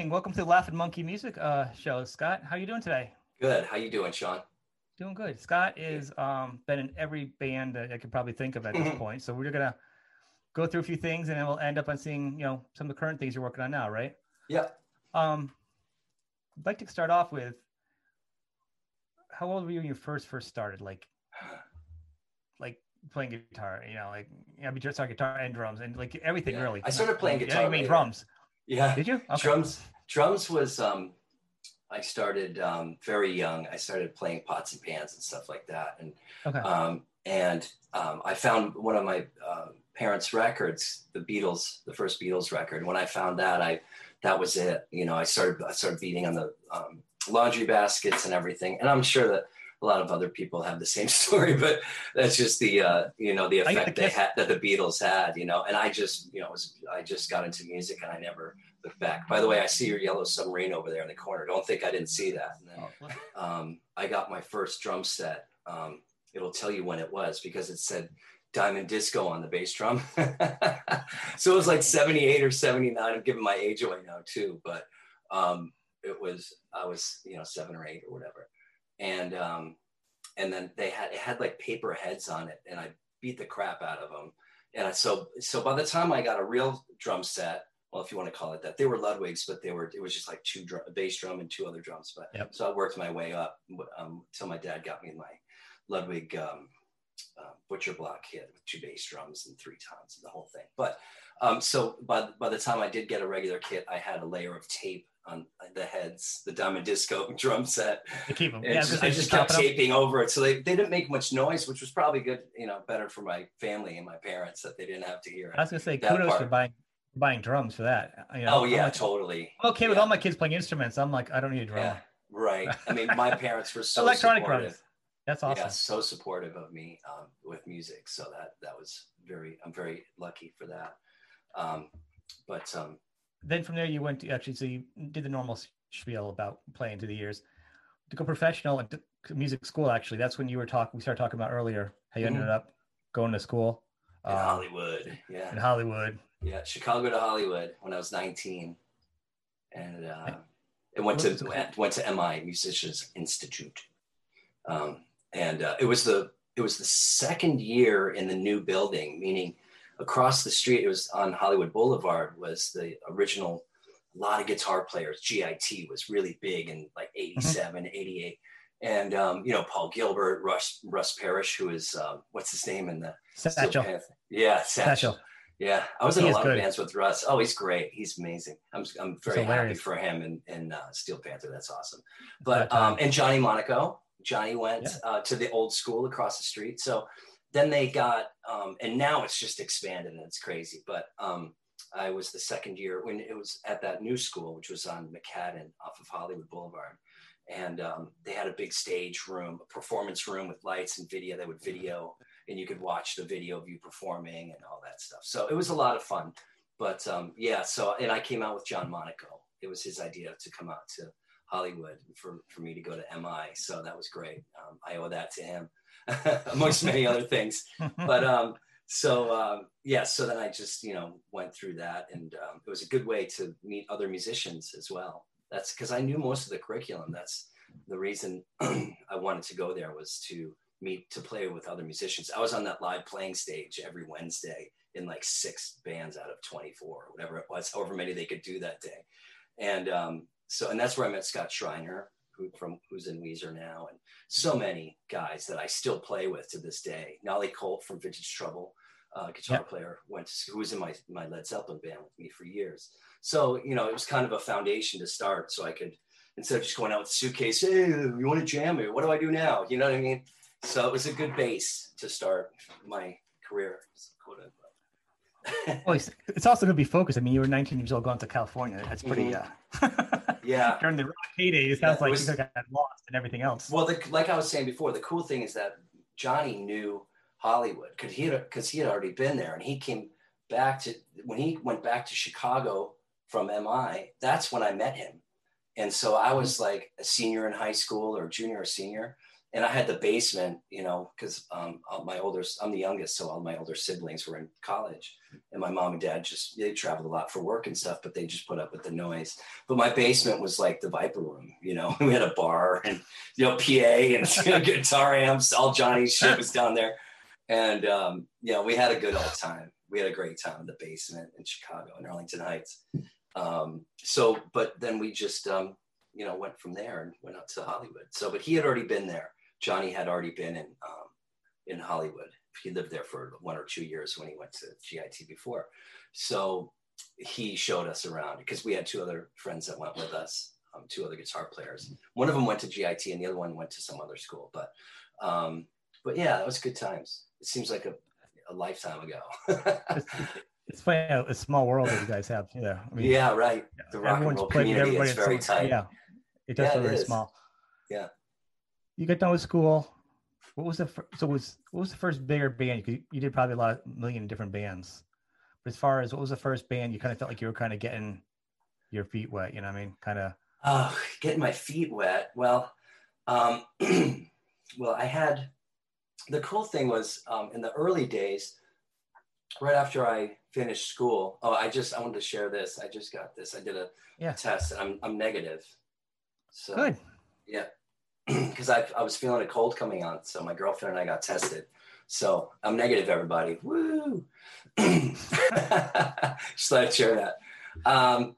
evening. Welcome to the Laughing Monkey Music uh, Show. Scott, how are you doing today? Good. How you doing, Sean? Doing good. Scott is um, been in every band that I could probably think of at this point. So we're gonna go through a few things, and then we'll end up on seeing you know some of the current things you're working on now, right? Yeah. Um, I'd like to start off with how old were you when you first first started? Like, like playing guitar, you know, like I mean, just sorry, guitar and drums and like everything Yeah. really. I started playing guitar you mean later. drums? Yeah. Did you? Okay. Drums. Drums was. Um, I started um, very young. I started playing pots and pans and stuff like that, and Okay. um, and um, I found one of my uh, parents' records, the Beatles, the first Beatles record. When I found that, I that was it. You know, I started I started beating on the um, laundry baskets and everything, and I'm sure that a lot of other people have the same story, but that's just the uh, you know the effect they had that the Beatles had. You know, and I just you know was I just got into music and I never looked back. By the way, I see your yellow submarine over there in the corner. Don't think I didn't see that. Then, Oh, um, I got my first drum set. Um, it'll tell you when it was because it said Diamond Disco on the bass drum. so it was like 78 or 79. I'm giving my age away now too, but um, it was, I was, you know, seven or eight or whatever. And, um, and then they had, it had like paper heads on it and I beat the crap out of them. And so, so by the time I got a real drum set, well, if you want to call it that, they were Ludwigs, but they were, it was just like two drum, a bass drum and two other drums. But Yep. so I worked my way up um, until my dad got me my Ludwig um, uh, butcher block kit with two bass drums and three toms and the whole thing. But um, so by, by the time I did get a regular kit, I had a layer of tape on the heads, the Diamond Disco drum set. To keep them. And Yeah, just- I I just kept taping over it. So they, they didn't make much noise, which was probably good, you know, better for my family and my parents that they didn't have to hear I was gonna say kudos for buying buying drums for that. You know, Oh, yeah, like- totally. I'm okay with all my kids playing instruments. I'm like, I don't need a drum. Yeah, right. I mean, my parents were so Electronic supportive. drums. That's awesome. Yeah, so supportive of me um, with music. So that that was very. I'm very lucky for that. Um, but um, Then from there, you went to actually, so you did the normal spiel about playing through the years. To go professional and music school, actually, that's when you were talking. We started talking about earlier how you ended up going to school in um, Hollywood, yeah, in Hollywood. yeah, Chicago to Hollywood when I was 19, and uh, it went to went to MI Musicians Institute, um, and uh, it was the it was the second year in the new building, meaning across the street, it was on Hollywood Boulevard, was the original. A lot of guitar players. GIT was really big in like 87, 88. And, um, you know, Paul Gilbert, Russ, Russ Parrish, who is, um, what's his name in the Steel Satchel. Panther? Yeah, Satchel. Satchel. Yeah, I was in a lot good. of bands with Russ. Oh, he's great. He's amazing. I'm I'm very happy for him and and uh, Steel Panther. That's awesome. But um, and Johnny Monaco. Johnny went Yeah. uh, to the old school across the street. So then they got um, and now it's just expanded and it's crazy. But um, I was the second year when it was at that new school, which was on McCadden off of Hollywood Boulevard. And um, they had a big stage room, a performance room with lights and video. They would video and you could watch the video of you performing and all that stuff. So it was a lot of fun. But um, yeah, so and I came out with John Monaco. It was his idea to come out to Hollywood for, for me to go to MI. So that was great. Um, I owe that to him, amongst many other things. But um, so um, yeah, so then I just you know went through that, and um, it was a good way to meet other musicians as well. That's because I knew most of the curriculum. That's the reason I wanted to go there was to meet to play with other musicians. I was on that live playing stage every Wednesday in like six bands out of 24 or whatever it was, however many they could do that day. And um, so, and that's where I met Scott Schreiner, who from who's in Weezer now, and so many guys that I still play with to this day. Nalle Colt from Vintage Trouble, uh, guitar Yep. player, went to, who was in my my Led Zeppelin band with me for years. So you know, it was kind of a foundation to start, so I could instead of just going out with a suitcase, hey, you want to jam it? What do I do now? You know what I mean? So it was a good base to start my career. Well, it's, it's also going to be focused. I mean, you were 19 years old going to California. That's pretty. Uh, Mm-hmm. Yeah. During the rock heyday, it sounds Yeah, it like was- you got lost and everything else. Well, the, like I was saying before, the cool thing is that Johnny knew Hollywood because he because he had already been there, and he came back to when he went back to Chicago from MI. That's when I met him, and so I was mm-hmm. like a senior in high school or junior or senior, and I had the basement, you know, because um, my older, I'm the youngest, so all my older siblings were in college, and my mom and dad just they traveled a lot for work and stuff, but they just put up with the noise. But my basement was like the Viper room, you know. We had a bar and you know PA and guitar amps, all Johnny's shit was down there, and um, yeah, we had a good old time. We had a great time in the basement in Chicago in Arlington Heights. Um, so, but then we just um, you know went from there and went up to Hollywood. So, but he had already been there Johnny had already been in um, in Hollywood. He lived there for one or two years when he went to GIT before. So he showed us around because we had two other friends that went with us, um, two other guitar players. One of them went to GIT and the other one went to some other school. But um, but yeah, that was good times. It seems like a, a lifetime ago. it's, it's funny, a small world that you guys have. Yeah, I mean, yeah, right. The rock and roll community is very tight. Yeah, it does yeah, feel very is. small. Yeah you got done with school. What was the fir- so was what was the first bigger band? You, you did probably a lot, a million different bands. But as far as what was the first band, you kind of felt like you were kind of getting your feet wet. You know what I mean? Kind of. Oh, getting my feet wet. Well, um, well, I had the cool thing was um, in the early days, right after I finished school. Oh, I just I wanted to share this. I just got this. I did a yeah. test. I'm I'm negative. So good. Yeah because I, I was feeling a cold coming on. So my girlfriend and I got tested. So I'm negative, everybody. Woo! Just thought I'd share that. Um,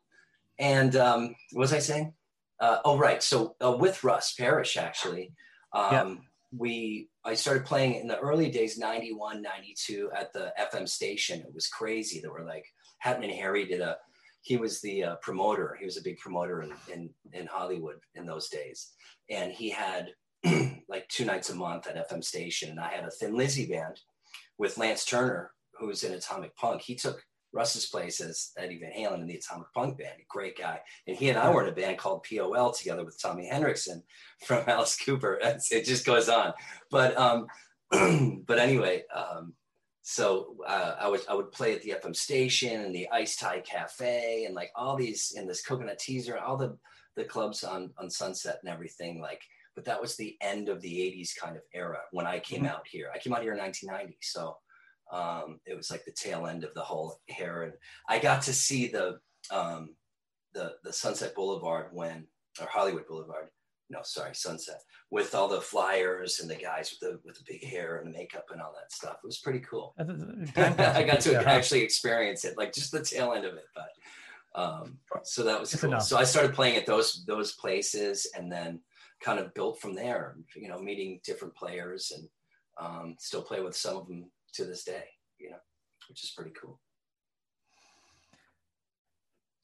and um, what was I saying? Uh, oh, right. So uh, with Russ Parrish, actually, um, yeah. we I started playing in the early days, 91, 92 at the FM station. It was crazy. There were like Hatton and Harry did a he was the uh, promoter. He was a big promoter in, in, in Hollywood in those days. And he had like two nights a month at FM station. And I had a Thin Lizzy band with Lance Turner, who's in Atomic Punk. He took Russ's place as Eddie Van Halen in the Atomic Punk band, great guy. And he and I were in a band called POL together with Tommy Henriksen from Alice Cooper. it just goes on. But um, but anyway, um, so uh, I would I would play at the FM station and the Ice Tie Cafe and like all these in this Coconut Teaszer, all the the clubs on on Sunset and everything. Like, but that was the end of the '80s kind of era when I came mm-hmm. out here. I came out here in 1990, so um, it was like the tail end of the whole era. And I got to see the um, the the Sunset Boulevard when or Hollywood Boulevard no, sorry, Sunset, with all the flyers and the guys with the with the big hair and the makeup and all that stuff. It was pretty cool. I got to actually experience it, like just the tail end of it. But um, so that was cool. So I started playing at those those places, and then kind of built from there. You know, meeting different players, and um, still play with some of them to this day. You know, which is pretty cool.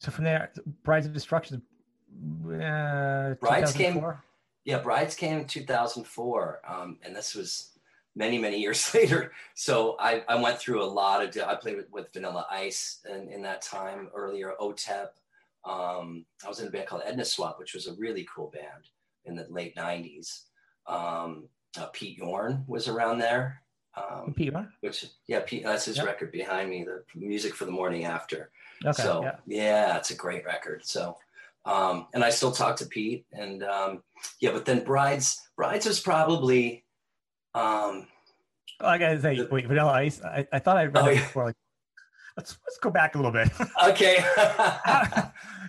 So from there, Brides of Destruction uh, Brides came. Yeah, Brides came in 2004, um, and this was many many years later. So I, I went through a lot of. I played with, with Vanilla Ice in, in that time earlier. OTEP. Um, I was in a band called Edna Swap, which was a really cool band in the late 90s. Um, uh, Pete Yorn was around there. Um, Pete Yorn? Which, yeah, Pete, that's his yep. record behind me, the music for the morning after. Okay, so, yeah. yeah, it's a great record. So, um, and I still talk to Pete. And um, yeah, but then Brides, Brides was probably. Um, oh, I gotta say, the, wait, Vanilla Ice. I, I thought I read oh, it before. Like, let's let's go back a little bit. Okay.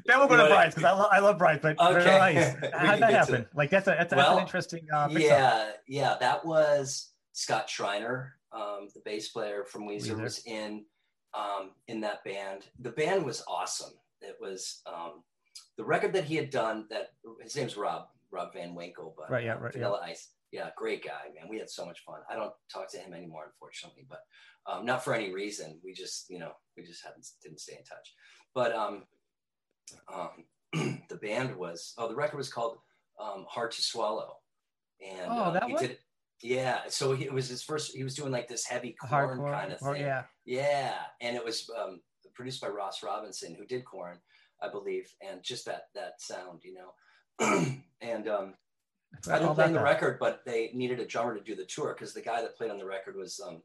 then we'll go to Brides because I, lo- I love Brides, but okay. Vanilla Ice. How did that happen? To... Like that's a that's, well, that's an interesting. Uh, yeah, yeah, that was Scott Schreiner, um, the bass player from Weezer, Weezer. was in um, in that band. The band was awesome. It was um, the record that he had done that his name's Rob Rob Van Winkle, but right, yeah, right, Vanilla yeah. Ice. Yeah, great guy, man. We had so much fun. I don't talk to him anymore, unfortunately, but um, not for any reason. We just, you know, we just hadn't didn't stay in touch. But um, um, the band was oh, the record was called um, Hard to Swallow, and oh, that he one? did. Yeah, so he, it was his first. He was doing like this heavy Korn kind of thing. Oh, yeah, yeah, and it was um, produced by Ross Robinson, who did Korn, I believe, and just that that sound, you know. and um, I didn't play on the record, but they needed a drummer to do the tour because the guy that played on the record was um,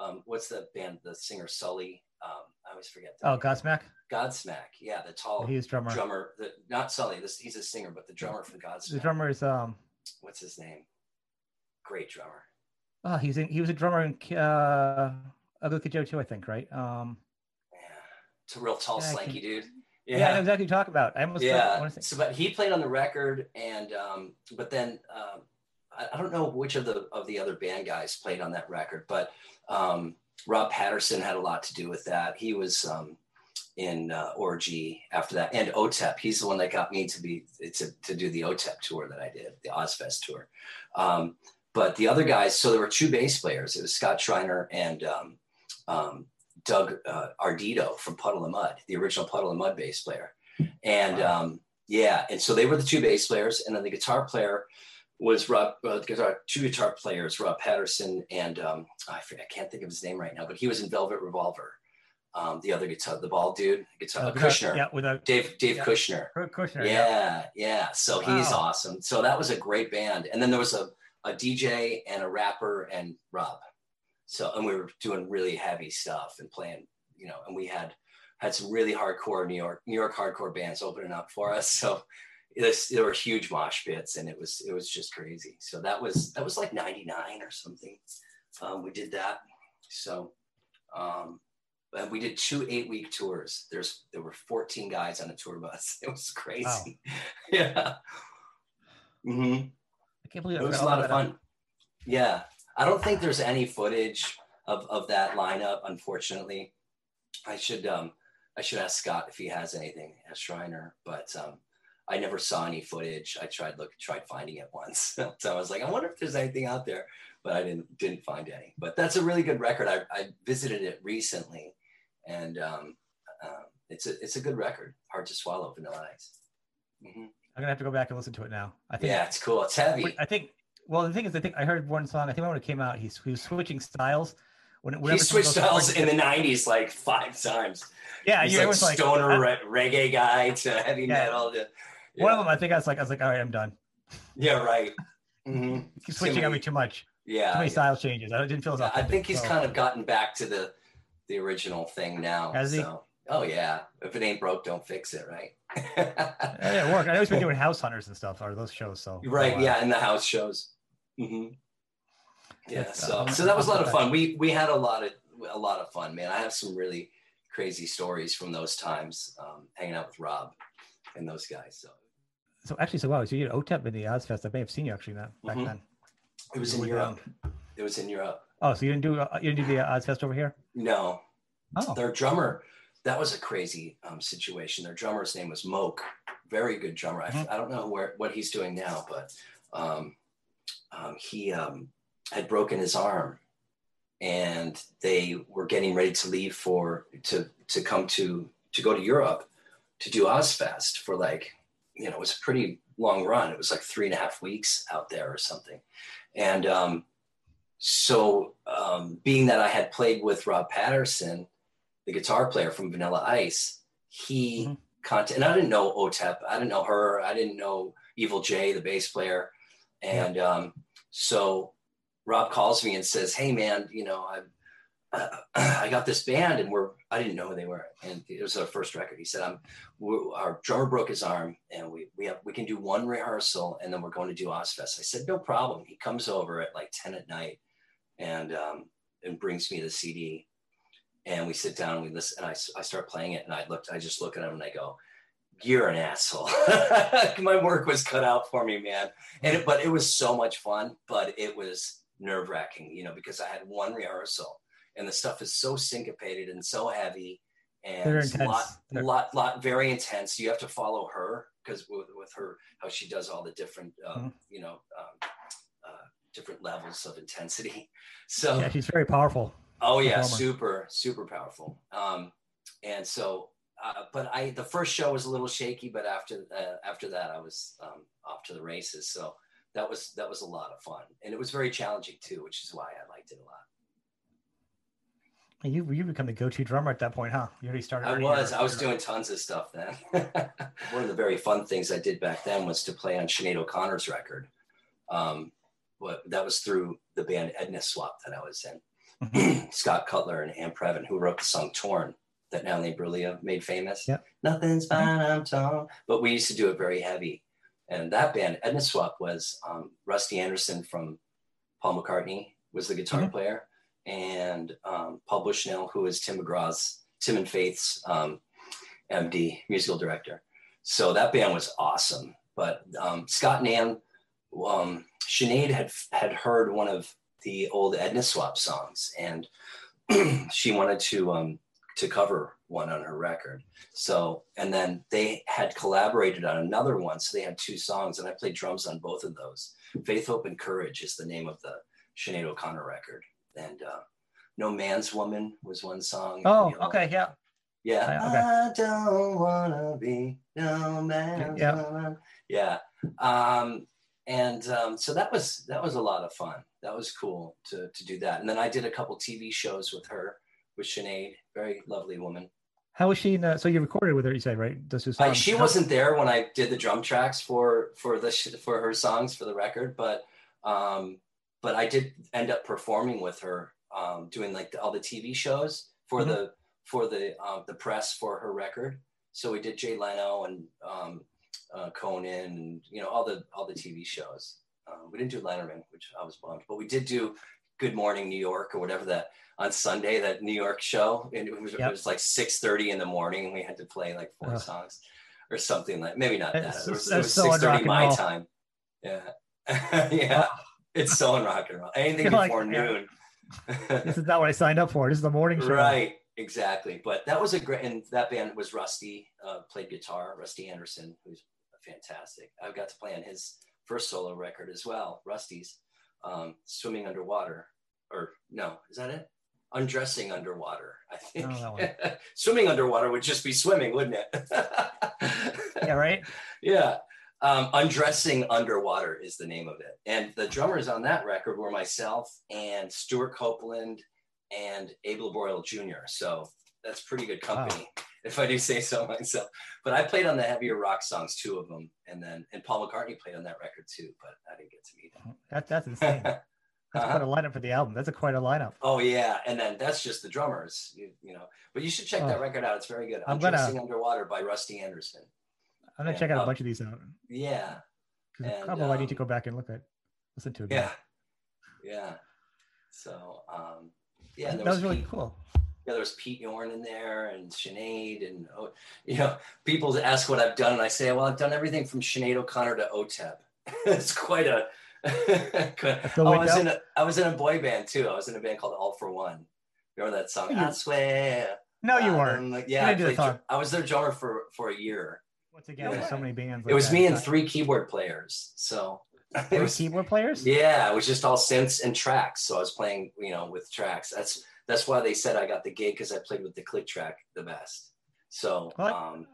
um, what's the band? The singer Sully. Um, I always forget. Oh, name. Godsmack. Godsmack, yeah, the tall. He's drummer. Drummer, the, not Sully. This he's a singer, but the drummer for Godsmack. The drummer is um. What's his name? great drummer. Oh, he's in, he was a drummer in uh, Ugly Kid Joe too, I think, right? Um, Yeah, it's a real tall, Yeah, slanky can- dude. Yeah, I know exactly what you talk about. I almost yeah. want to say, So, but he played on the record, and um, but then um, I, I don't know which of the of the other band guys played on that record, but um, Rob Patterson had a lot to do with that. He was um, in uh, Orgy after that, and OTEP. He's the one that got me to be to, to do the OTEP tour that I did, the Ozzfest tour. Um, but the other guys, so there were two bass players. It was Scott Schreiner and um, um, Doug uh, Ardito from Puddle of Mudd, the original Puddle of Mudd bass player. And Wow. um, yeah, and so they were the two bass players, and then the guitar player was Rob. Uh, guitar, two guitar players, Rob Patterson and um, I, forget, I can't think of his name right now, but he was in Velvet Revolver. Um, the other guitar, the bald dude, guitar, uh, Kushner, Yeah, without Dave Dave Yeah. Kushner. Kushner. Yeah, yeah. So he's awesome. So that was a great band. And then there was a, a DJ and a rapper and Rob. So and we were doing really heavy stuff and playing, you know, and we had had some really hardcore New York New York hardcore bands opening up for us. So this, there were huge mosh pits and it was it was just crazy. So that was that was like 99 or something. Um, we did that. So um and we did two eight week tours. There's there were 14 guys on a tour bus. It was crazy. yeah. Mm-hmm. I can't believe It was a lot of fun. Yeah. I don't think there's any footage of, of that lineup, unfortunately. I should um I should ask Scott if he has anything at Schreiner, but um I never saw any footage. I tried look tried finding it once. so I was like, I wonder if there's anything out there, but I didn't didn't find any. But that's a really good record. I, I visited it recently and um, um it's a it's a good record. Hard to swallow, Vanilla Ice. hmm I'm gonna have to go back and listen to it now. I think. Yeah, it's cool. It's heavy. I think. Well, the thing is, I think I heard one song. I think when it came out, he's he was switching styles. When He switched styles in the '90s like five times. Yeah, He's like was like stoner re- reggae guy to heavy Yeah. metal. To, yeah. one of them. I think I was like, I was like, all right, I'm done. Yeah, right. hmm He's switching on me too much. Yeah, Too many yeah. style changes. I didn't feel as I think he's so- kind of gotten back to the the original thing now. Has he? Oh yeah, if it ain't broke, don't fix it, right? Yeah, it worked. I know he's been doing house hunters and stuff, or those shows. So right, so, uh, yeah, in the house shows. Hmm Yeah, so uh, so that was a lot of fun. We we had a lot of a lot of fun, man. I have some really crazy stories from those times um, hanging out with Rob and those guys. So So actually, so wow, so you did OTEP in the Ozzfest. I may have seen you actually that back Mhm. then. it was You in were Europe. down. It was in Europe. Oh, so you didn't do uh, you didn't do the uh, Ozzfest over here? No, Oh, their drummer that was a crazy um, situation their drummer's name was moke very good drummer I, Mhm. I don't know where what he's doing now but um, um, he um, had broken his arm and they were getting ready to leave for to to come to to go to europe to do ozzfest for like you know it was a pretty long run. It was like three and a half weeks out there or something. And um, so um, being that i had played with rob patterson the guitar player from Vanilla Ice, he contact and I didn't know OTEP, I didn't know her, I didn't know Evil J, the bass player, and um, so Rob calls me and says, "Hey man, you know I uh, I got this band and we're I didn't know who they were, and it was our first record. He said, "I'm our drummer broke his arm and we we have we can do one rehearsal and then we're going to do Ozzfest." I said, "No problem." He comes over at like ten at night and um, and brings me the CD and we sit down and we listen and I, I start playing it and I looked I just look at him and I go you're an asshole my work was cut out for me man and it, but it was so much fun but it was nerve wracking you know because I had one rehearsal and the stuff is so syncopated and so heavy and They're it's intense. lot lot lot very intense you have to follow her because with, with her how she does all the different um, Mhm. you know um, uh, different levels of intensity so yeah, she's very powerful. Oh yeah, performer. super, super powerful. Um, and so, uh, but I the first show was a little shaky, but after uh, after that, I was um, off to the races. So that was that was a lot of fun, and it was very challenging too, which is why I liked it a lot. You you become the go-to drummer at that point, huh? You already started. I was I was doing tons of stuff then. One of the very fun things I did back then was to play on Sinead O'Connor's record. Um, but that was through the band Edna Swap that I was in. Mhm. Scott Cutler and Anne Preven, who wrote the song Torn that Natalie Imbruglia made famous. Yep. Nothing's fine, I'm torn. But we used to do it very heavy. And that band, Edna Swap, was um, Rusty Anderson from Paul McCartney was the guitar Mhm. player, and um, Paul Bushnell, who is Tim McGraw's, Tim and Faith's um, MD, musical director. So that band was awesome. But um, Scott and Anne, um, Sinead had had heard one of the old Edna Swap songs, and she wanted to um, to cover one on her record. So, and then they had collaborated on another one. So they had two songs, and I played drums on both of those. Faith, Hope, and Courage is the name of the Sinead O'Connor record. And uh, No Man's Woman was one song. Oh, okay, yeah. Yeah. Okay. I don't wanna be no man's Yeah. woman. Yeah. Um, and um, so that was that was a lot of fun. That was cool to to do that. And then I did a couple TV shows with her, with Sinead, very lovely woman. How was she? In, uh, so you recorded with her, you said, right? Does I, she wasn't there when I did the drum tracks for for the sh- for her songs for the record, but um, but I did end up performing with her, um, doing like the, all the TV shows for Mhm. the for the uh, the press for her record. So we did Jay Leno and um, uh, Conan and you know all the all the TV shows. Uh, we didn't do Letterman, which I was bummed, but we did do Good Morning New York or whatever that on Sunday that New York show, and it was, Yep. it was like six thirty in the morning, and we had to play like four songs or something like maybe not that. It was, it was so six thirty my roll. time. Yeah, yeah, it's so on rock and roll. Anything You're like, before yeah. noon. This is not what I signed up for. This is the morning show. Right, exactly. But that was a great, and that band was Rusty, uh, played guitar, Rusty Anderson, who's fantastic. I've got to play on his first solo record as well, Rusty's, um, Swimming Underwater. Or no, is that it? Undressing Underwater, I think. Oh, swimming underwater would just be swimming, wouldn't it? Yeah, right. yeah. Um, Undressing Underwater is the name of it. And the drummers on that record were myself and Stewart Copeland and Abe Laboriel Jr. So that's pretty good company, if I do say so myself. But I played on the heavier rock songs, two of them. And then, and Paul McCartney played on that record too, but I didn't get to meet him. That, that's insane. That's Uh-huh. quite a lineup for the album. That's a quite a lineup. Oh yeah, and then that's just the drummers, you, you know. But you should check that Oh. record out. It's very good. I'm gonna- Undressing Underwater by Rusty Anderson. I'm gonna Yeah, check out a um, bunch of these out. Yeah, and, couple I need to um, go back and look at, listen to again. yeah, yeah. So um, yeah, that was, was, really Pete, cool. Yeah, there was Pete Yorn in there and Sinead and oh, you know, people ask what I've done, and I say, well, I've done everything from Sinead O'Connor to OTEP. it's quite a. oh, I was in a I was in a boy band too. I was in a band called All for One. Remember that song? I swear. No, you Um, weren't. like, yeah, I, played dr- I was their drummer for for a year. Once again, there's so many bands. It was like me and three keyboard players. So it was, keyboard players. yeah, it was just all synths and tracks. So I was playing, you know, with tracks. That's that's why they said I got the gig because I played with the click track the best. So What? um,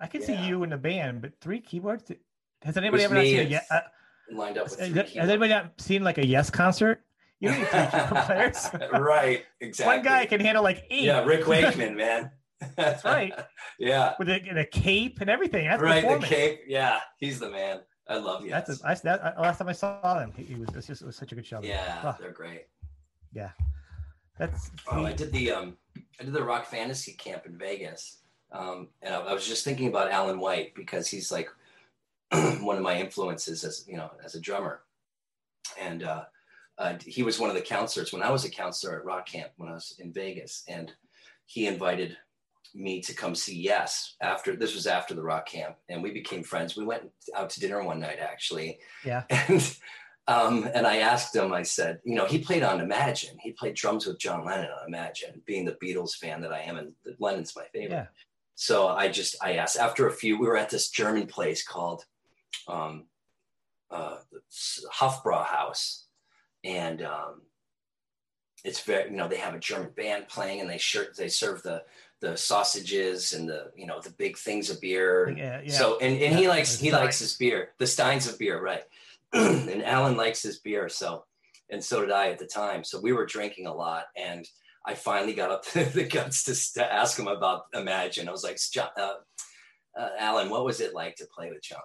I can Yeah. see you in the band, but three keyboards. Has anybody ever not seen a yes? Uh, lined up with has, three has anybody not seen like a Yes concert? You need three keyboard players. right, exactly. One guy can handle like eight. Yeah, Rick Wakeman, man. That's right. yeah, With a, a cape and everything. That's right. The cape. Yeah, he's the man. I love you. That's a, I, that, uh, last time I saw him, he, he was it's just it was such a good show. yeah, Oh, they're great. That's Oh, I did the um, I did the Rock Fantasy Camp in Vegas, um, and I, I was just thinking about Alan White because he's like one of my influences as you know as a drummer, and uh, uh, he was one of the counselors when I was a counselor at Rock Camp when I was in Vegas, and he invited me to come see Yes after this was after the Rock Camp, and we became friends. We went out to dinner one night actually, yeah. and um, and I asked him, I said, you know, he played on Imagine. He played drums with John Lennon on Imagine, being the Beatles fan that I am, and Lennon's my favorite. Yeah. So I just, I asked, after a few, we were at this German place called um, uh, Hofbrau House. And um, it's very, you know, they have a German band playing and they, shir- they serve the, the sausages and the, you know, the big things of beer. Yeah, yeah. So and, and he likes he likes his beer, the Steins of beer, right? and Alan likes his beer, so and so did I at the time. So we were drinking a lot, and I finally got up to the guts to, to ask him about Imagine. I was like, uh, uh, Alan, what was it like to play with John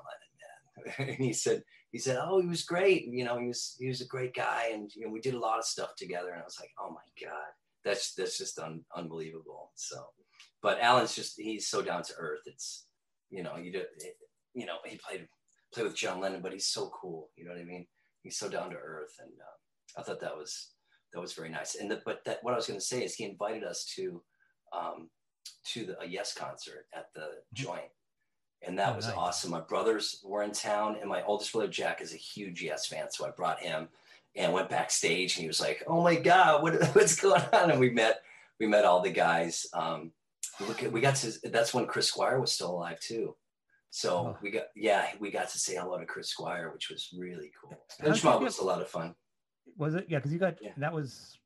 Lennon, man? and he said, he said, oh, he was great. You know, he was he was a great guy, and you know, we did a lot of stuff together. And I was like, oh my god, that's that's just un- unbelievable. So, but Alan's just he's so down to earth. It's you know, you do, it, you know, he played play with John Lennon, but he's so cool. You know what I mean? He's so down to earth, and uh, I thought that was that was very nice. And the, but that what I was going to say is he invited us to um, to the, a Yes concert at the mm-hmm. Joint, and that oh, was nice. awesome. My brothers were in town, and my oldest brother Jack is a huge Yes fan, so I brought him and went backstage, and he was like, "Oh my God, what, what's going on?" And we met we met all the guys. Um, look at we got to that's when Chris Squire was still alive too. So oh. we got yeah, we got to say hello to Chris Squire, which was really cool. Mob was a lot of fun. Was it? Yeah, because you got yeah. that was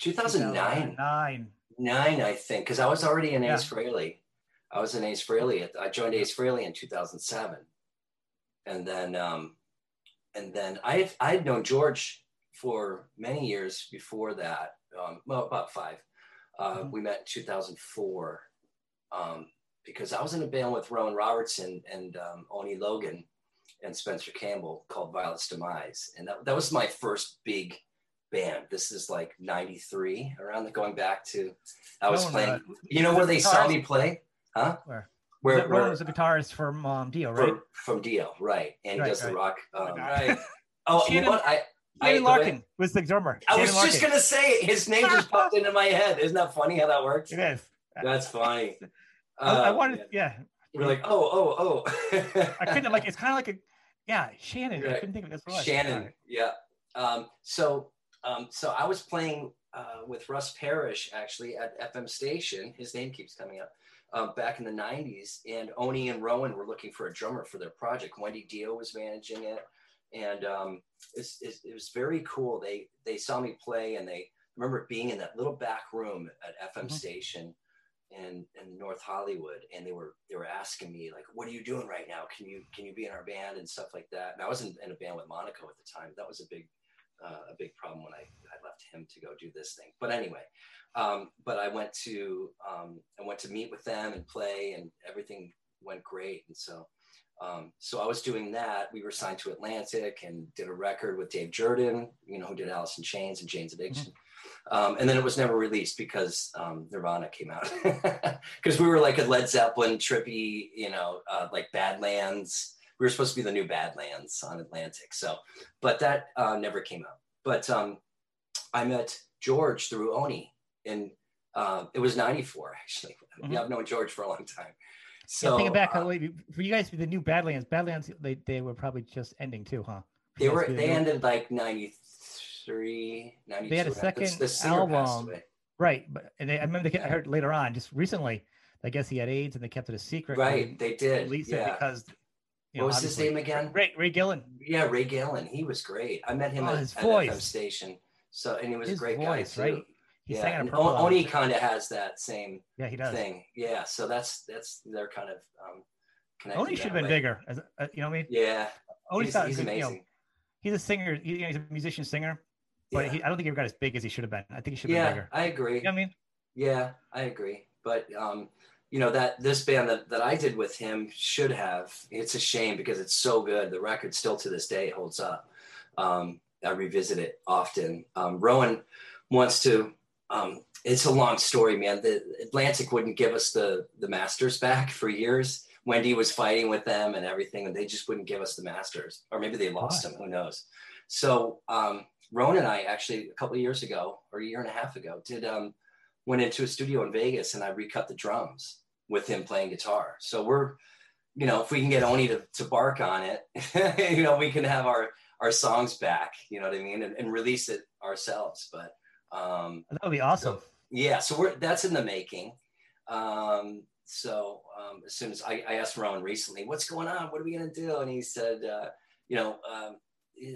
2009. Nine. Nine, I think, because I was already in yeah. Ace Frehley. I was in Ace Frehley. I joined Ace Frehley in 2007, and then um, and then I I had known George for many years before that. Um, well, about five. Uh, mm-hmm. We met in 2004 um, because I was in a band with Rowan Robertson and um, Oni Logan and Spencer Campbell called Violet's Demise, and that, that was my first big band. This is like 93 around the going back to I was playing. Uh, you know where they saw me play? Huh? Where? Where, where was a guitarist from um, Dio, right? From, from Dio, right? And right, he does right. the rock. Um, right. Oh, you know what? I Danny Larkin was the drummer. I was Larkin. just gonna say. His name just popped into my head. Isn't that funny how that works? It is. That's funny. Uh, I, wanted, yeah. We're like, oh, oh, oh. I couldn't like. It's kind of like a, yeah, Shannon. Right. I couldn't think of this. Shannon. Yeah. Um, so um, so I was playing uh, with Russ Parrish actually at FM station. His name keeps coming up. Um, back in the 90s, and Oni and Rowan were looking for a drummer for their project. Wendy Dio was managing it, and um, it's, it's, it was very cool. They they saw me play, and they remember being in that little back room at FM mm-hmm. station in, in North Hollywood, and they were they were asking me like, "What are you doing right now? Can you can you be in our band and stuff like that?" And I was in, in a band with Monaco at the time. That was a big uh, a big problem when I, I left him to go do this thing. But anyway, um, but I went to um, I went to meet with them and play, and everything went great. And so um, so I was doing that. We were signed to Atlantic and did a record with Dave Jerden, you know, who did Alice in Chains and Jane's Addiction. Mm-hmm. Um, and then it was never released because um, Nirvana came out. Because we were like a Led Zeppelin, trippy, you know, uh, like Badlands we were supposed to be the new Badlands on Atlantic. So, but that uh, never came out. But um, I met George through Oni, and uh, it was '94 actually. Mm-hmm. Yeah, I've known George for a long time. So yeah, thinking back, uh, for you guys, the new Badlands, Badlands, they, they were probably just ending too, huh? They were. They ended like '93, '92. They had a second album, right? But and they, I remember they, I heard later on, just recently. I guess he had AIDS, and they kept it a secret. Right, they did. Released yeah. it because what know, was his name again? Ray Ray Gillen. Yeah, Ray Gillen. He was great. I met him oh, at, his voice. FM station. So and he was his a great voice, guy too. Right? He's yeah, and Oni kind of has that same yeah, he does. thing. Yeah, so that's that's they're kind of um, connection. Oni should have been way. bigger. As, uh, you know what I mean? Yeah. Oni he's, he's amazing. You know, he's a singer. He, you know, he's a musician singer, but yeah. he, I don't think he got as big as he should have been. I think he should have yeah, been bigger. I agree. You know I mean? Yeah, I agree. But um, you know that this band that, that i did with him should have it's a shame because it's so good the record still to this day holds up um, i revisit it often um, rowan wants to um, it's a long story man the atlantic wouldn't give us the the masters back for years wendy was fighting with them and everything and they just wouldn't give us the masters or maybe they lost them who knows so um, rowan and i actually a couple of years ago or a year and a half ago did um, went into a studio in Vegas and I recut the drums with him playing guitar. So we're, you know, if we can get Oni to, to bark on it, you know, we can have our our songs back, you know what I mean, and, and release it ourselves. But um, that would be awesome. So, yeah, so we're that's in the making. Um, so um, as soon as I, I asked Rowan recently, what's going on? What are we gonna do? And he said, uh, you know, um,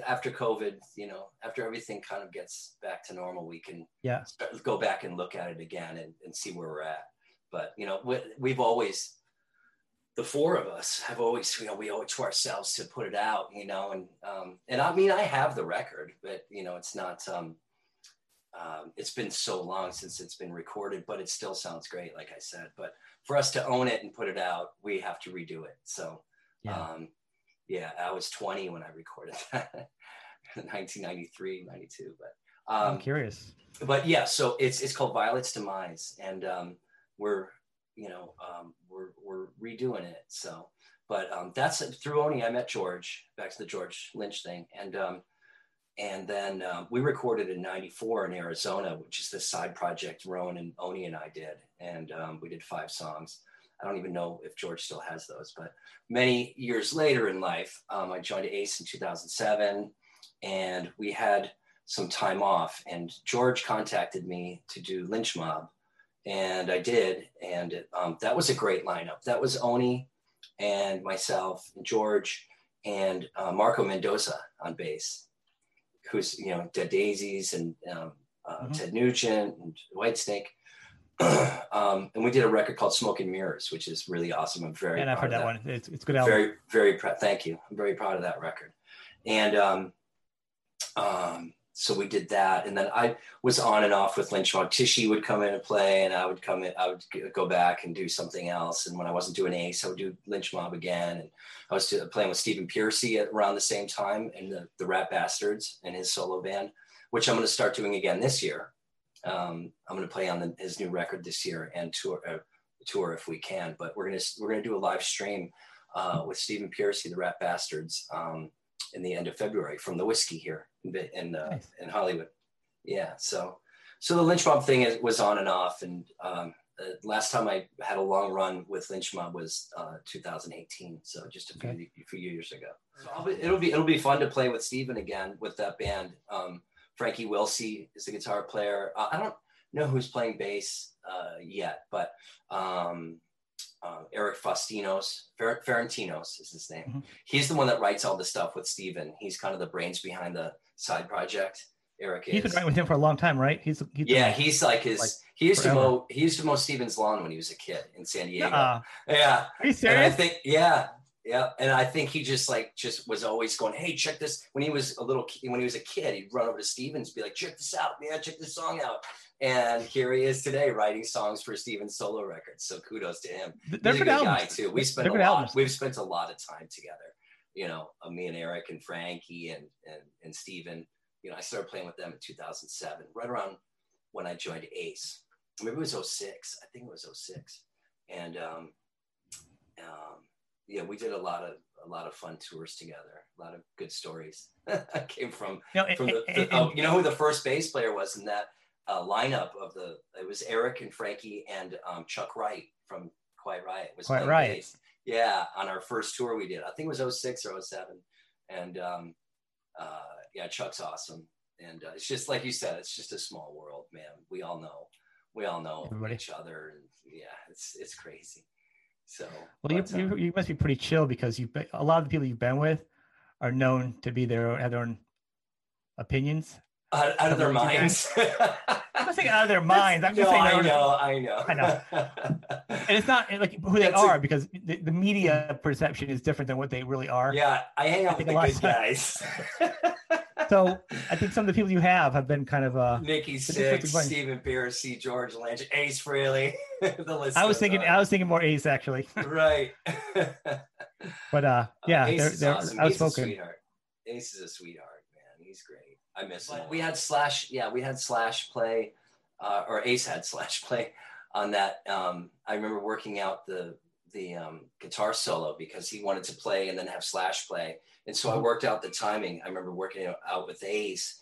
after COVID, you know, after everything kind of gets back to normal, we can yeah start, go back and look at it again and, and see where we're at. But you know, we, we've always the four of us have always, you know, we owe it to ourselves to put it out, you know, and um, and I mean, I have the record, but you know, it's not. Um, um, it's been so long since it's been recorded, but it still sounds great, like I said. But for us to own it and put it out, we have to redo it. So, yeah. Um, yeah, I was 20 when I recorded that, 1993, 92. But um, I'm curious. But yeah, so it's it's called Violet's Demise, and um, we're you know um, we're we're redoing it. So, but um, that's through Oni. I met George back to the George Lynch thing, and um, and then um, we recorded in 94 in Arizona, which is the side project Rowan and Oni and I did. And um, we did five songs. I don't even know if George still has those, but many years later in life, um, I joined Ace in 2007 and we had some time off. And George contacted me to do Lynch Mob. And I did. And um, that was a great lineup. That was Oni and myself, and George, and uh, Marco Mendoza on bass who's you know Dead Daisies and um, uh, mm-hmm. Ted Nugent and Whitesnake. um, and we did a record called Smoke and Mirrors, which is really awesome. I'm very and I've heard that, that, one. It's, it's good album. Very very proud. Thank you. I'm very proud of that record. And um, um, so we did that and then i was on and off with lynch mob tishy would come in and play and i would come in i would go back and do something else and when i wasn't doing ace i would do lynch mob again and i was playing with stephen pearcy at around the same time in the, the rat bastards and his solo band which i'm going to start doing again this year um, i'm going to play on the, his new record this year and tour uh, tour if we can but we're going to we're going to do a live stream uh, with stephen pearcy the rat bastards um, in the end of February from the whiskey here in in, uh, nice. in Hollywood. Yeah, so so the lynch mob thing is, was on and off, and um, last time I had a long run with lynch mob was uh, 2018, so just a few, okay. few years ago. So be, it'll be it'll be fun to play with Stephen again with that band. Um, Frankie Wilsey is the guitar player. Uh, I don't know who's playing bass uh, yet, but um, uh, Eric Fastinos, Fer- Ferentinos is his name. Mm-hmm. He's the one that writes all the stuff with Steven. He's kind of the brains behind the side project. Eric He's been writing with him for a long time, right? He's, he's yeah, been, he's like his. Like he used forever. to mow. He used to mow Steven's lawn when he was a kid in San Diego. Uh, yeah. Are you serious? And I think yeah, yeah, and I think he just like just was always going, "Hey, check this." When he was a little, when he was a kid, he'd run over to Stevens, be like, "Check this out, man! Check this song out." And here he is today writing songs for Steven's solo records. So kudos to him. They're He's a good albums. guy too. We spent a lot. Albums. We've spent a lot of time together. You know, uh, me and Eric and Frankie and and and Steven. You know, I started playing with them in 2007, right around when I joined Ace. Maybe it was 06. I think it was 06. And um, um, yeah, we did a lot of a lot of fun tours together. A lot of good stories came from know, from the, the oh, you know who the first bass player was in that uh, lineup of the it was Eric and Frankie and um, Chuck Wright from Quiet Riot was Quiet Riot. Bass. Yeah, on our first tour we did. I think it was 06 or 07. And um, uh, yeah, Chuck's awesome. And uh, it's just like you said, it's just a small world, man. We all know, we all know Everybody. each other, and yeah, it's it's crazy. So well, you, you, uh, you must be pretty chill because you a lot of the people you've been with are known to be their have their own opinions out, out of their minds. I'm not saying out of their minds. I'm just no, saying. I know, I know, I know. and it's not like who they That's are a, because the, the, media perception is different than what they really are. Yeah, I hang out with the good guys. so I think some of the people you have have been kind of uh Nikki Sixx, Stephen Pearcy, George Lynch, Ace Frehley. the list I was thinking on. I was thinking more Ace actually. right. but uh yeah, uh, Ace they're, they're awesome. outspoken. Ace, Ace is a sweetheart, man. He's great. I miss him. We had Slash, yeah, we had Slash play, uh, or Ace had Slash play on that. Um, I remember working out the the um, guitar solo because he wanted to play and then have Slash play, and so I mm-hmm. worked out the timing. I remember working out with Ace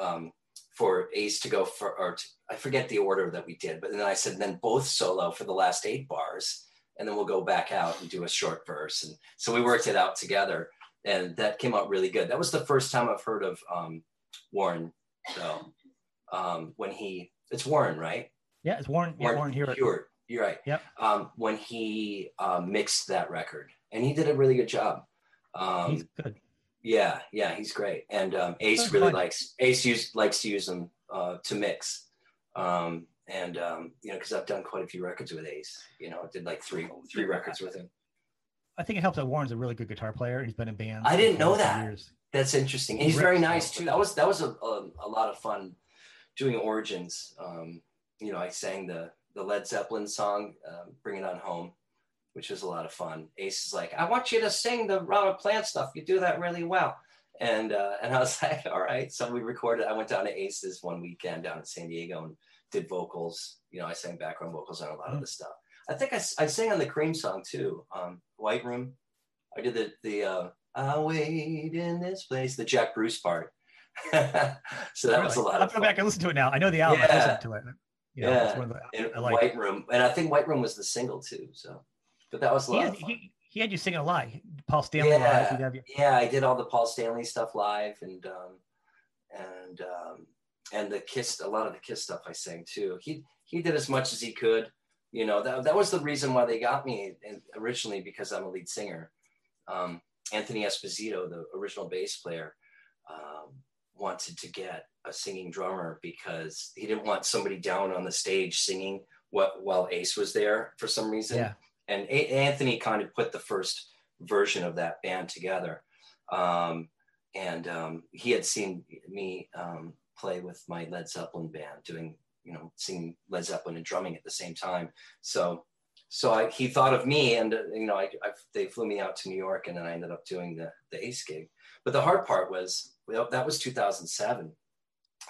um, for Ace to go for, or to, I forget the order that we did, but then I said then both solo for the last eight bars, and then we'll go back out and do a short verse, and so we worked it out together, and that came out really good. That was the first time I've heard of um, Warren. So um, when he, it's Warren, right? Yeah, it's Warren. Warren, yeah, Warren Huart. Huart. You're right. Yep. Um, when he um, mixed that record, and he did a really good job. Um, he's good. Yeah, yeah, he's great. And um, Ace really fun. likes Ace use, likes to use them uh, to mix. Um, and um, you know, because I've done quite a few records with Ace. You know, I did like three three records with him. I think it helps that Warren's a really good guitar player. He's been in bands. I didn't know that. Years. That's interesting. And he's very nice too. That was that was a, a, a lot of fun doing origins. Um, you know, I sang the the Led Zeppelin song, um, "Bring It On Home," which was a lot of fun. Ace is like, "I want you to sing the Robert Plant stuff. You do that really well." And uh, and I was like, "All right." So we recorded. I went down to Ace's one weekend down in San Diego and did vocals. You know, I sang background vocals on a lot mm-hmm. of the stuff. I think I, I sang on the Cream song too, um, White Room. I did the the uh, I'll wait in this place, the Jack Bruce part. so that was a lot I'll of go fun. back and listen to it now. I know the album. I Yeah. listened to it. You know, Yeah. the- in I like White Room, and I think White Room was the single too. So, but that was a he, lot fun. he, he had you singing a lot. Paul Stanley Yeah. live. he'd have you- yeah, I did all the Paul Stanley stuff live, and um, and um, and the Kiss, a lot of the Kiss stuff I sang too. He he did as much as he could. You know, that that was the reason why they got me originally because I'm a lead singer. Um, Anthony Esposito, the original bass player, um, wanted to get a singing drummer because he didn't want somebody down on the stage singing what while Ace was there for some reason Yeah. and A- Anthony kind of put the first version of that band together. Um, and um, he had seen me um, play with my Led Zeppelin band, doing you know singing Led Zeppelin and drumming at the same time. So so I, he thought of me, and uh, you know I, I they flew me out to New York, and then I ended up doing the the Ace gig. But the hard part was well, that was 2007.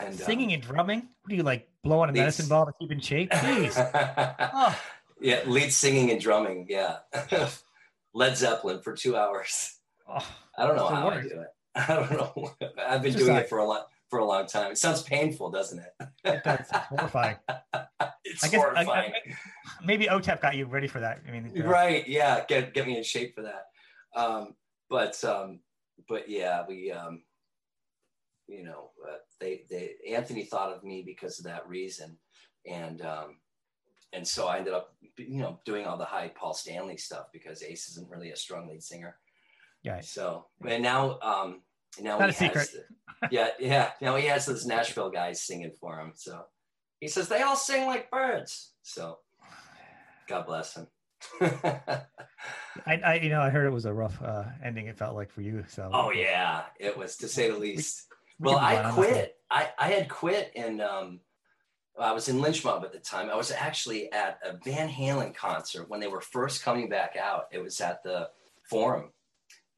And um, Singing and drumming. What do you like? Blow on a These- medicine ball to keep in shape? Jeez. Oh, yeah, lead singing and drumming. Yeah, Led Zeppelin for two hours. oh. I don't know how I do it. I don't know. I've been doing like- it for a long for a long time. It sounds painful, doesn't it? It does. It's horrifying. It's I guess I- I- horrifying. Maybe OTEP got you ready for that. I mean, uh, right? Yeah, get get me in shape for that. Um, but um, but yeah, we um, you know uh, they they Anthony thought of me because of that reason, and um, and so I ended up you know doing all the high Paul Stanley stuff because Ace isn't really a strong lead singer. Yeah. So and now um now Not he has the- yeah yeah now he has those Nashville guys singing for him. So he says they all sing like birds. So God bless him. I, I, you know, I heard it was a rough uh, ending. It felt like for you. So. oh yeah, it was to say the least. We Well, I on, I'm not gonna- quit. I I had quit and um I was in Lynch Mob at the time. I was actually at a Van Halen concert when they were first coming back out. It was at the Forum.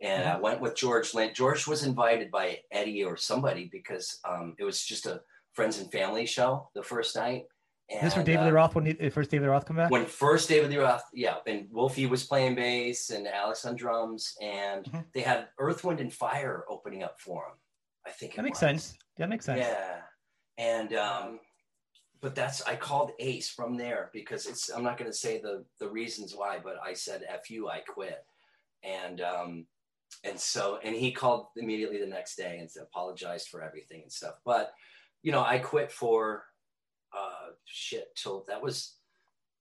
And Mm-hmm. I went with George Lynch. George was invited by Eddie or somebody because um, it was just a friends and family show the first night. And, This for David uh, Lee Roth when he, first David Lee Roth come back. when first David Lee Roth, yeah, and Wolfie was playing bass and Alex on drums, and Mhm. they had Earth, Wind, and Fire opening up for him. I think that makes was. sense. That makes sense. Yeah, and um, but that's I called Ace from there because it's I'm not going to say the the reasons why, but I said "f you," I quit, and um, and so and he called immediately the next day and apologized for everything and stuff. But you know, I quit for uh, shit till that was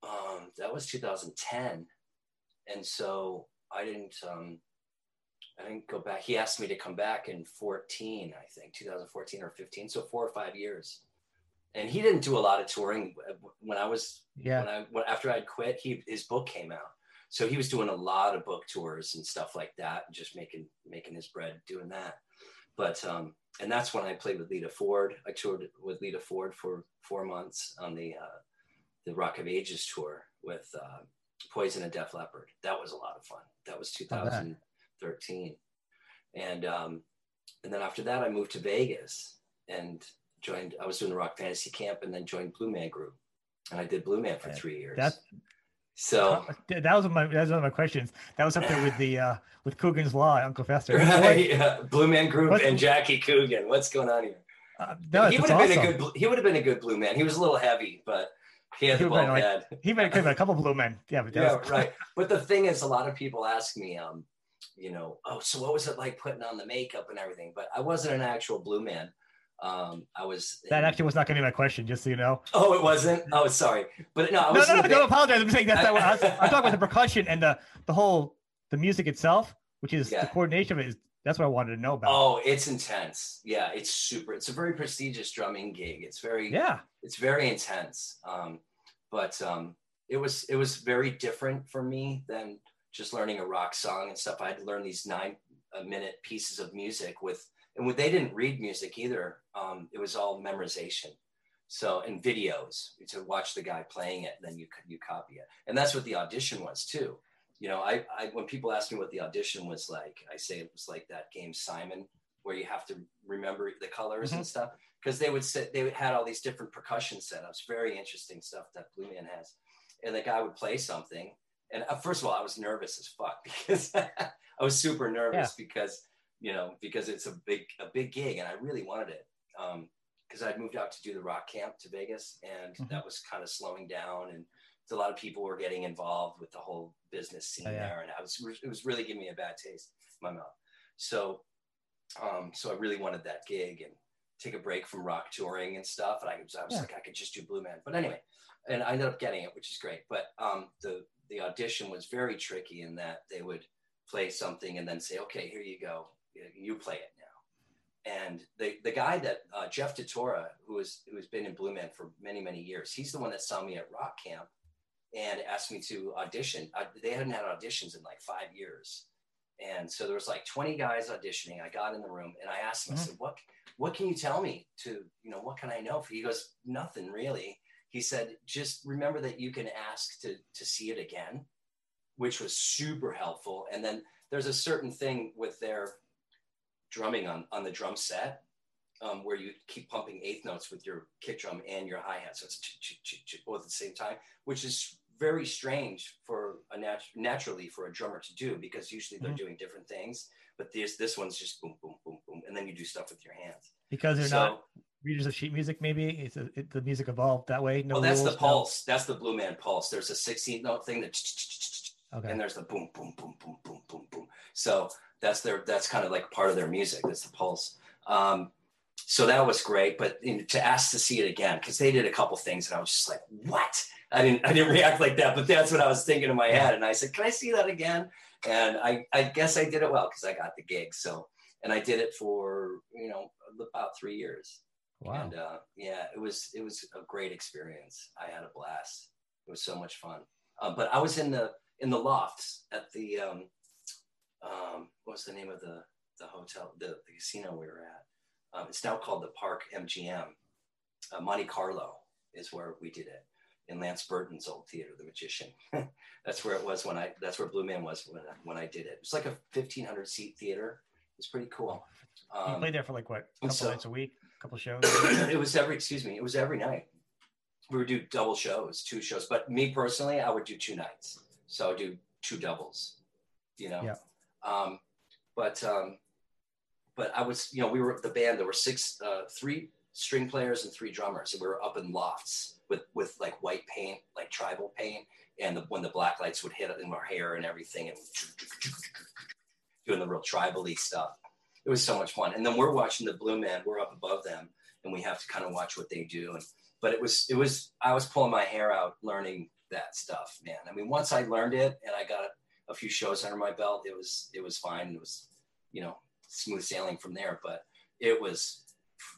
um, that was 2010, and so I didn't um, I didn't go back. He asked me to come back in 14, I think, 2014 or 15, so four or five years. And he didn't do a lot of touring when I was Yeah. when I when, after I'd quit. He his book came out, so he was doing a lot of book tours and stuff like that, just making making his bread doing that. But um, and that's when I played with Lita Ford. I toured with Lita Ford for four months on the uh, the Rock of Ages tour with uh, Poison and Def Leppard. That was a lot of fun. That was 2013, and um, and then after that, I moved to Vegas and joined. I was doing the Rock Fantasy Camp, and then joined Blue Man Group, and I did Blue Man for three years. That so that was my that was one of my questions. That was up there with the uh with Coogan's Law, Uncle Fester. right, yeah. Blue Man Group What's- and Jackie Coogan. What's going on here? Uh, no, he would have awesome. been a good. He would have been a good Blue Man. He was a little heavy, but he had He the been head. He might have been a couple blue men. Yeah, but yeah, was, right. But the thing is, a lot of people ask me, um, you know, oh, so what was it like putting on the makeup and everything? But I wasn't an actual blue man. Um, I was. That actually was not going to be my question, just so you know. Oh, it wasn't. Oh, sorry. But no, I No, was. no, no, the don't apologize. I'm saying that's not what I was, I'm talking about the percussion and the the whole the music itself, which is Yeah. the coordination of it. Is, that's what I wanted to know about. Oh, it's intense. Yeah, it's super. It's a very prestigious drumming gig. It's very. yeah, it's very intense um, but um, it was it was very different for me than just learning a rock song and stuff i had to learn these nine uh, minute pieces of music with and when they didn't read music either um, it was all memorization. So and videos to watch the guy playing it then you you copy it. And that's what the audition was too. You know I, I when people ask me what the audition was like i say it was like that game simon where you have to remember the colors and stuff because they would sit they had all these different percussion setups very interesting stuff that blue man has. And the guy would play something and uh, first of all i was nervous as fuck because i was super nervous because you know, because it's a big a big gig, and I really wanted it. Um, because I'd moved out to do the rock camp to Vegas, and mm-hmm. that was kind of slowing down, and a lot of people were getting involved with the whole business scene oh, yeah. there, and I was it was really giving me a bad taste in my mouth. So, um, so I really wanted that gig and take a break from rock touring and stuff, and I was I was yeah. like I could just do Blue Man, but anyway, and I ended up getting it, which is great. But um, the the audition was very tricky in that they would play something and then say, okay, here you go, you play it now. and the, the guy that uh, Jeff DeTora, who has who has been in Blue Man for many many years, he's the one that saw me at Rock Camp and asked me to audition. I, they hadn't had auditions in like five years, and so there was like 20 guys auditioning. I got in the room and I asked him, mm-hmm. I said, "What what can you tell me to you know what can I know?" He goes, "Nothing really." He said, "Just remember that you can ask to to see it again," which was super helpful. And then there's a certain thing with their drumming on, on the drum set um, where you keep pumping eighth notes with your kick drum and your hi-hat. So it's both at the same time, which is very strange for a nat- naturally for a drummer to do because usually they're mm-hmm. doing different things. But this this one's just boom, boom, boom, boom, and then you do stuff with your hands. Because they're so, not readers of sheet music, maybe it's a, it, the music evolved that way. No, well, that's rules, the pulse. No. That's the Blue Man pulse. There's a 16th note thing that, okay. and there's the boom, boom, boom, boom, boom, boom, boom. So that's their that's kind of like part of their music. That's the pulse. Um, so that was great. But to ask to see it again because they did a couple things and I was just like, what? I didn't I didn't react like that, but that's what I was thinking in my head. And I said, can I see that again? And I I guess I did it well because I got the gig. So and I did it for you know about three years. Wow. And uh, yeah, it was it was a great experience. I had a blast. It was so much fun. Um, but I was in the in the lofts at the um, um, what's the name of the the hotel, the, the casino we were at? Um, it's now called the Park MGM. Uh, Monte Carlo is where we did it in Lance Burton's old theater, The Magician. that's where it was when I. That's where Blue Man was when I, when I did it. It was like a fifteen hundred seat theater. It's pretty cool. Um, you played there for like what, a couple so, nights a week, couple shows. it was every. Excuse me. It was every night. We would do double shows, two shows. But me personally, I would do two nights. So I would do two doubles. You know. Yeah. Um, but um, but I was, you know, we were the band. There were six, uh, three string players and three drummers, and we were up in lofts with with like white paint, like tribal paint, and the, when the black lights would hit in our hair and everything, and doing the real tribally stuff. It was so much fun. And then we're watching the Blue Man. We're up above them, and we have to kind of watch what they do. And but it was it was I was pulling my hair out learning that stuff, man. I mean, once I learned it and I got a few shows under my belt, it was it was fine. It was you know smooth sailing from there. But it was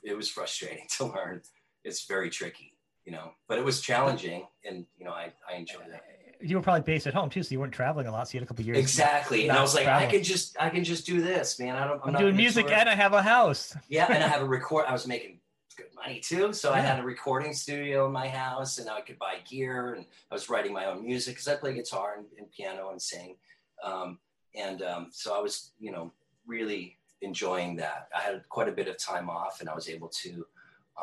it was frustrating to learn. It's very tricky, you know. But it was challenging, and you know I I enjoyed it. You were probably based at home too, so you weren't traveling a lot. So you had a couple years. Exactly, and I was like, traveling. I can just I can just do this, man. I don't. I'm, I'm doing music and I have a house. yeah, and I have a record. I was making good money too. So yeah. I had a recording studio in my house and I could buy gear and I was writing my own music because I play guitar and, and, piano and sing. Um, and um, so I was, you know, really enjoying that. I had quite a bit of time off and I was able to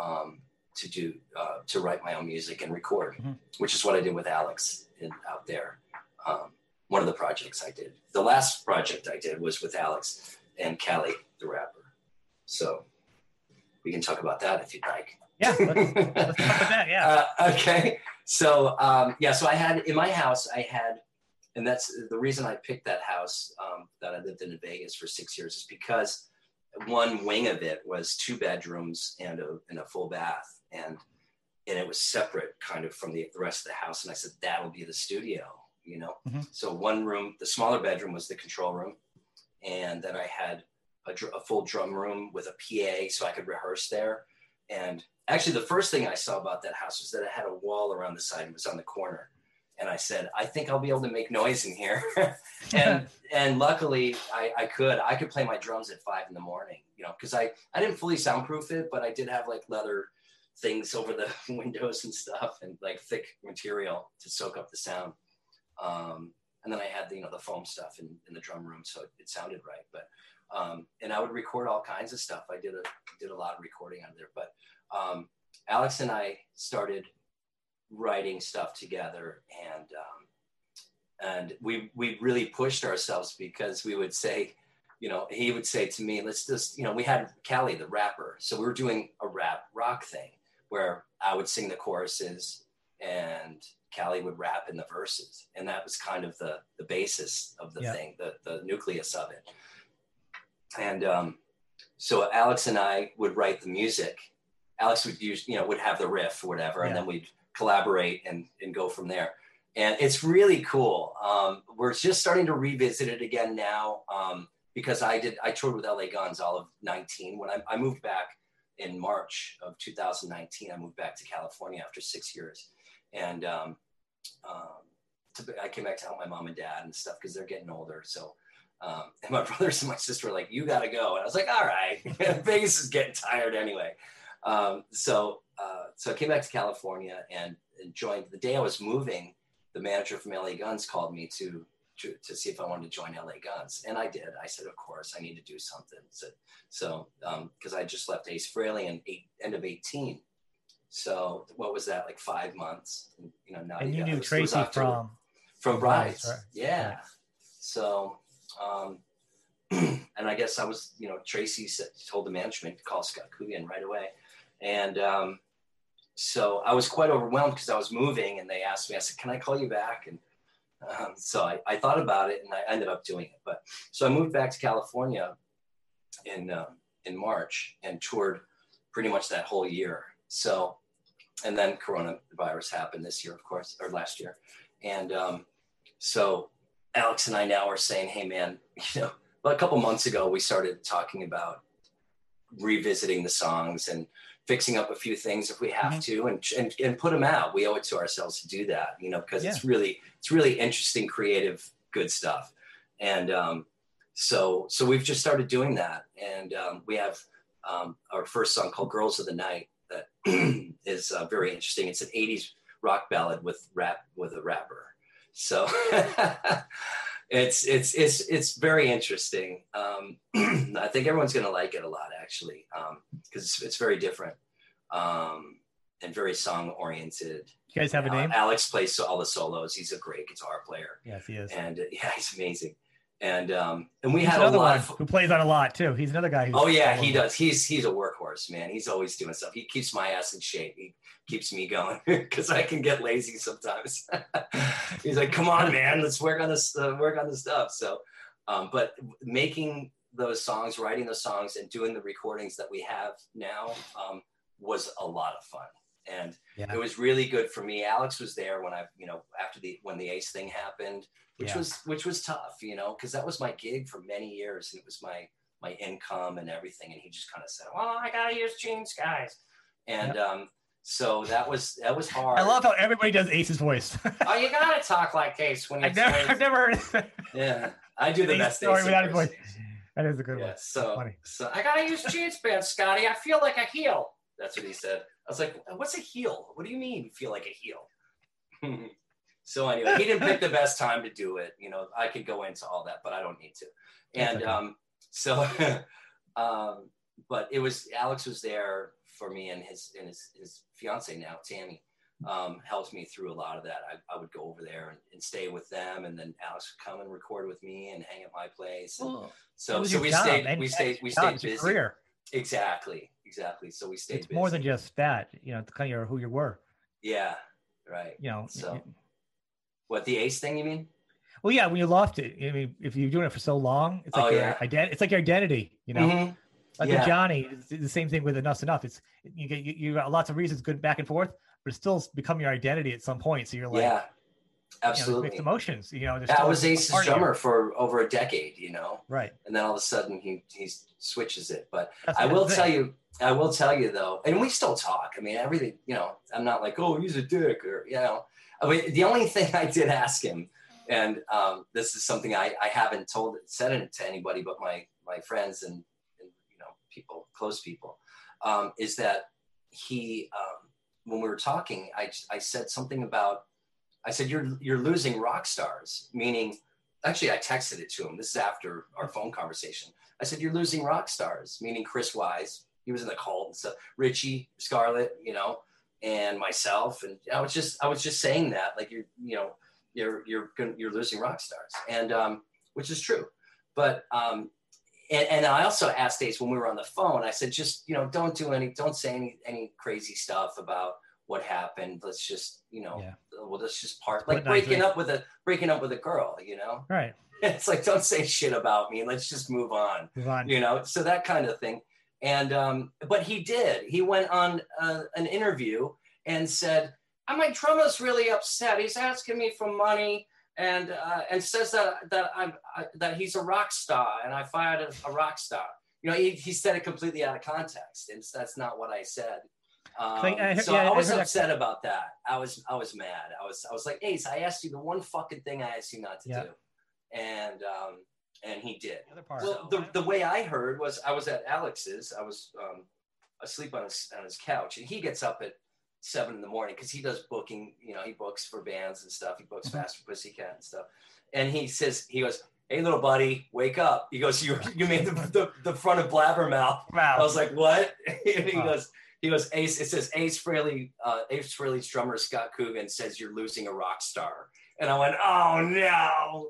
um, to do uh, to write my own music and record, mm-hmm. which is what I did with Alex in, out there. Um, one of the projects I did. The last project I did was with Alex and Callie, the rapper. So we can talk about that if you'd like. Yeah, let's, let's talk about that. Yeah. Uh, okay. So um, yeah, so I had in my house, I had, and that's the reason I picked that house um, that I lived in in Vegas for six years is because one wing of it was two bedrooms and a, and a full bath, and and it was separate kind of from the, the rest of the house. And I said that'll be the studio, you know. Mm-hmm. So one room, the smaller bedroom was the control room, and then I had a, a, full drum room with a PA so I could rehearse there. And actually, the first thing I saw about that house was that it had a wall around the side. It was on the corner. And I said, I think I'll be able to make noise in here. and and luckily, I, I could. I could play my drums at five in the morning, you know, because I, I didn't fully soundproof it, but I did have like leather things over the windows and stuff and like thick material to soak up the sound. Um, and then I had the, you know, the foam stuff in, in the drum room, so it, it sounded right. But um, and I would record all kinds of stuff. I did a did a lot of recording out there, but um, Alex and I started writing stuff together, and um, and we we really pushed ourselves because we would say, you know, he would say to me, let's just, you know, we had Callie, the rapper. So we were doing a rap rock thing where I would sing the choruses and Callie would rap in the verses. And that was kind of the, the basis of the yeah. thing, the, the nucleus of it. And um, so Alex and I would write the music. Alex would use, you know, would have the riff or whatever, yeah. and then we'd collaborate and, and go from there. And it's really cool. Um, we're just starting to revisit it again now. Um, because I did I toured with LA Guns all of 19 when I, I moved back in March of 2019 I moved back to California after six years. And um, um, to, I came back to help my mom and dad and stuff because they're getting older. So um, and my brothers and my sister were like you gotta go. And I was like all right. Vegas is getting tired anyway. Um, so uh, so I came back to California and, and joined the day I was moving the manager from LA Guns called me to to, to see if I wanted to join LA Guns. And I did. I said, of course, I need to do something. So, so because um, I just left Ace Frehley in eight, end of 18. So what was that, like five months? And, you know, now and you knew Tracy from? From Brides, right? Yeah. yeah. So, um, and I guess I was, you know, Tracy said, told the management to call Scott Coogan right away. And um, so I was quite overwhelmed because I was moving and they asked me, I said, can I call you back? And um, so I, I, thought about it and I ended up doing it. But so I moved back to California in um, in March and toured pretty much that whole year. So, and then coronavirus happened this year, of course, or last year. And um, so Alex and I now are saying, hey man, you know, a couple months ago we started talking about revisiting the songs and fixing up a few things if we have mm-hmm. to and, and and put them out. We owe it to ourselves to do that you know because yeah. it's really it's really interesting creative good stuff. And um, so so we've just started doing that. And um, we have um, our first song called girls of the night that is uh, very interesting. It's an 80s rock ballad with rap with a rapper so it's it's it's it's very interesting. Um, I think everyone's going to like it a lot, actually, because um, it's, it's very different um, and very song oriented. You guys have a name? Alex plays all the solos. He's a great guitar player. Yes, he is. And uh, yeah, he's amazing. And um, and we he's had another a lot one of, who plays on a lot too. He's another guy. oh yeah, he does. He's he's a workhorse, man. He's always doing stuff. He keeps my ass in shape. He keeps me going because I can get lazy sometimes. He's like, "Come on, man, let's work on this. Uh, work on this stuff." So, um, but making those songs, writing those songs, and doing the recordings that we have now um, was a lot of fun, and yeah. it was really good for me. Alex was there when I, you know, after the when the Ace thing happened, which yeah. was which was tough, you know, because that was my gig for many years, and it was my my income and everything, and he just kind of said, "Well, I gotta use Gene's, guys," and yep. um, so that was that was hard. I love how everybody does Ace's voice. oh, you gotta talk like Ace when you. I've never, I've never heard. It. Yeah, I do the Ace best story Ace without voice. That is a good yeah, one. So, funny. so I gotta use Gene's pants, Scotty. I feel like a heel. That's what he said. I was like, "What's a heel? What do you mean? Feel like a heel?" so anyway, he didn't pick the best time to do it. You know, I could go into all that, but I don't need to. And okay. um, so, um, but it was Alex was there for me and his and his, his fiance now, Tammy, um, helped me through a lot of that. I, I would go over there and, and, stay with them, and then Alex would come and record with me and hang at my place. And so so we stayed, we stayed we stayed busy. Career. Exactly, exactly. So we stayed. It's busy. more than just that. You know, it's kind of who you were. Yeah. Right. You know. So. What the ace thing? You mean? Well, yeah. When you lost it, I mean, if you're doing it for so long, it's like oh, your yeah. ident- It's like your identity. You know. Mm-hmm. Like yeah. Johnny, the same thing with Enough's Enough. It's you get you, you got lots of reasons good back and forth, but it's still become your identity at some point. So you're like, yeah, absolutely, you know, mixed emotions. You know, that was Ace's drummer for over a decade. You know, right? And then all of a sudden he he switches it. But That's I will tell you, I will tell you though, and we still talk. I mean, everything. You know, I'm not like, oh, he's a dick, or you know. I mean, the only thing I did ask him, and um, this is something I, I haven't told said it to anybody but my my friends and you know people, close people, um, is that he, um, when we were talking, I, I said something about, I said, you're, you're losing rock stars, meaning, actually, I texted it to him. This is after our phone conversation. I said, you're losing rock stars, meaning Chris Wyse. He was in the cult and stuff. Richie, Scarlet, you know, and myself. And I was just, I was just saying that, like you're, you know, you're, you're, you're losing rock stars. And, um, which is true. But um, and, and I also asked Ace when we were on the phone, I said, just, you know, don't do any, don't say any, any crazy stuff about what happened. Let's just, you know, Yeah. well, let's just part, like breaking nicely. up with a, breaking up with a girl, you know, Right. it's like, don't say shit about me. Let's just move on Move on. you know so that kind of thing and um but he did. He went on uh, an interview and said "Uh, my drummer's really upset. He's asking me for money and uh, and says that that i'm I, that he's a rock star and i fired a, a rock star. You know he, he said it completely out of context. And that's not what i said. Um, I heard- so yeah, I I was that- upset about that. I was I was mad. I was I was like, Ace, I asked you the one fucking thing I asked you not to Yeah. do, and um, and he did. The other part. Well, the, the way I heard was I was at Alex's. I was um, asleep on his on his couch, and he gets up at seven in the morning because he does booking. You know, he books for bands and stuff. He books Mhm. Faster Pussycat and stuff. And he says, he goes, "Hey, little buddy, wake up." He goes, "You you made the, the, the front of Blabbermouth." wow. I was like, "What?" and he Wow. goes. He goes, Ace, it says Ace Frehley, uh, Ace Frehley's drummer Scott Coogan says you're losing a rock star. And I went, oh no.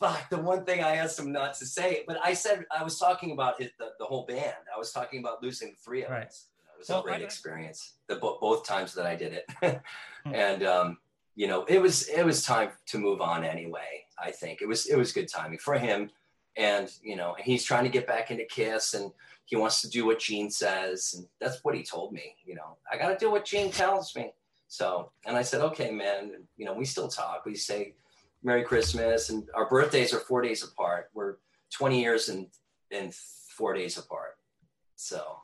Fuck, the one thing I asked him not to say. But I said, I was talking about it, the, the whole band. I was talking about losing the three of Right. us. It was Well, a great experience, the, both times that I did it. Hmm. and, um, you know, it was, it was time to move on anyway. I think it was, it was good timing for him. And, you know, he's trying to get back into Kiss and, he wants to do what Gene says, and that's what he told me. You know, I got to do what Gene tells me. So, and I said, okay, man. You know, we still talk. We say Merry Christmas, and our birthdays are four days apart. We're 20 years and and four days apart. So,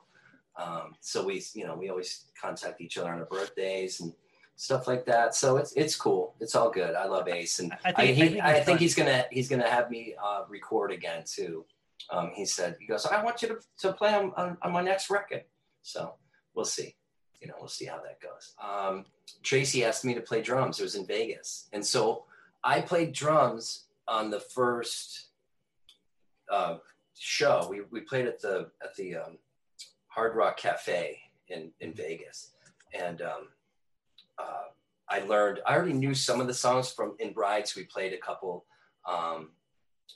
um, so we, you know, we always contact each other on our birthdays and stuff like that. So it's it's cool. It's all good. I love Ace, and I I, think- he, I think I think he's gonna he's gonna have me uh, record again too. Um, he said he goes, I want you to, to play on, on, on my next record. So we'll see. You know, we'll see how that goes. Um, Tracy asked me to play drums. It was in Vegas, and so I played drums on the first uh, show. We, we played at the at the um, Hard Rock Cafe in in Vegas, and um, uh, I learned. I already knew some of the songs from in Brides. We played a couple um,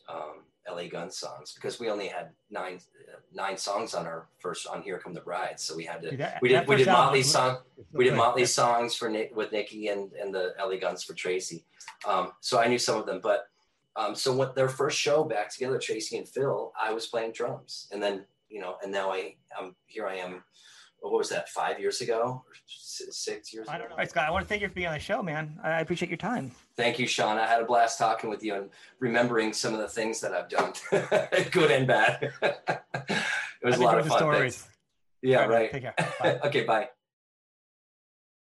um, LA Gun songs because we only had nine uh, nine songs on our first on Here Come the Brides. So we had to. Dude, that- We did we did Motley song so we did. Motley songs for Nick with Nikki and, and the LA Guns for Tracy. Um, so I knew some of them, but um, so what their first show back together, Tracy and Phil, I was playing drums, and then you know, and now I I'm here. I am. What was that? Five years ago, or six years? I don't know. All right, Scott, I want to thank you for being on the show, man. I appreciate your time. Thank you, Sean. I had a blast talking with you and remembering some of the things that I've done, good and bad. it was I've a lot of fun. stories. Yeah, right, right. Take care. Bye. okay, bye.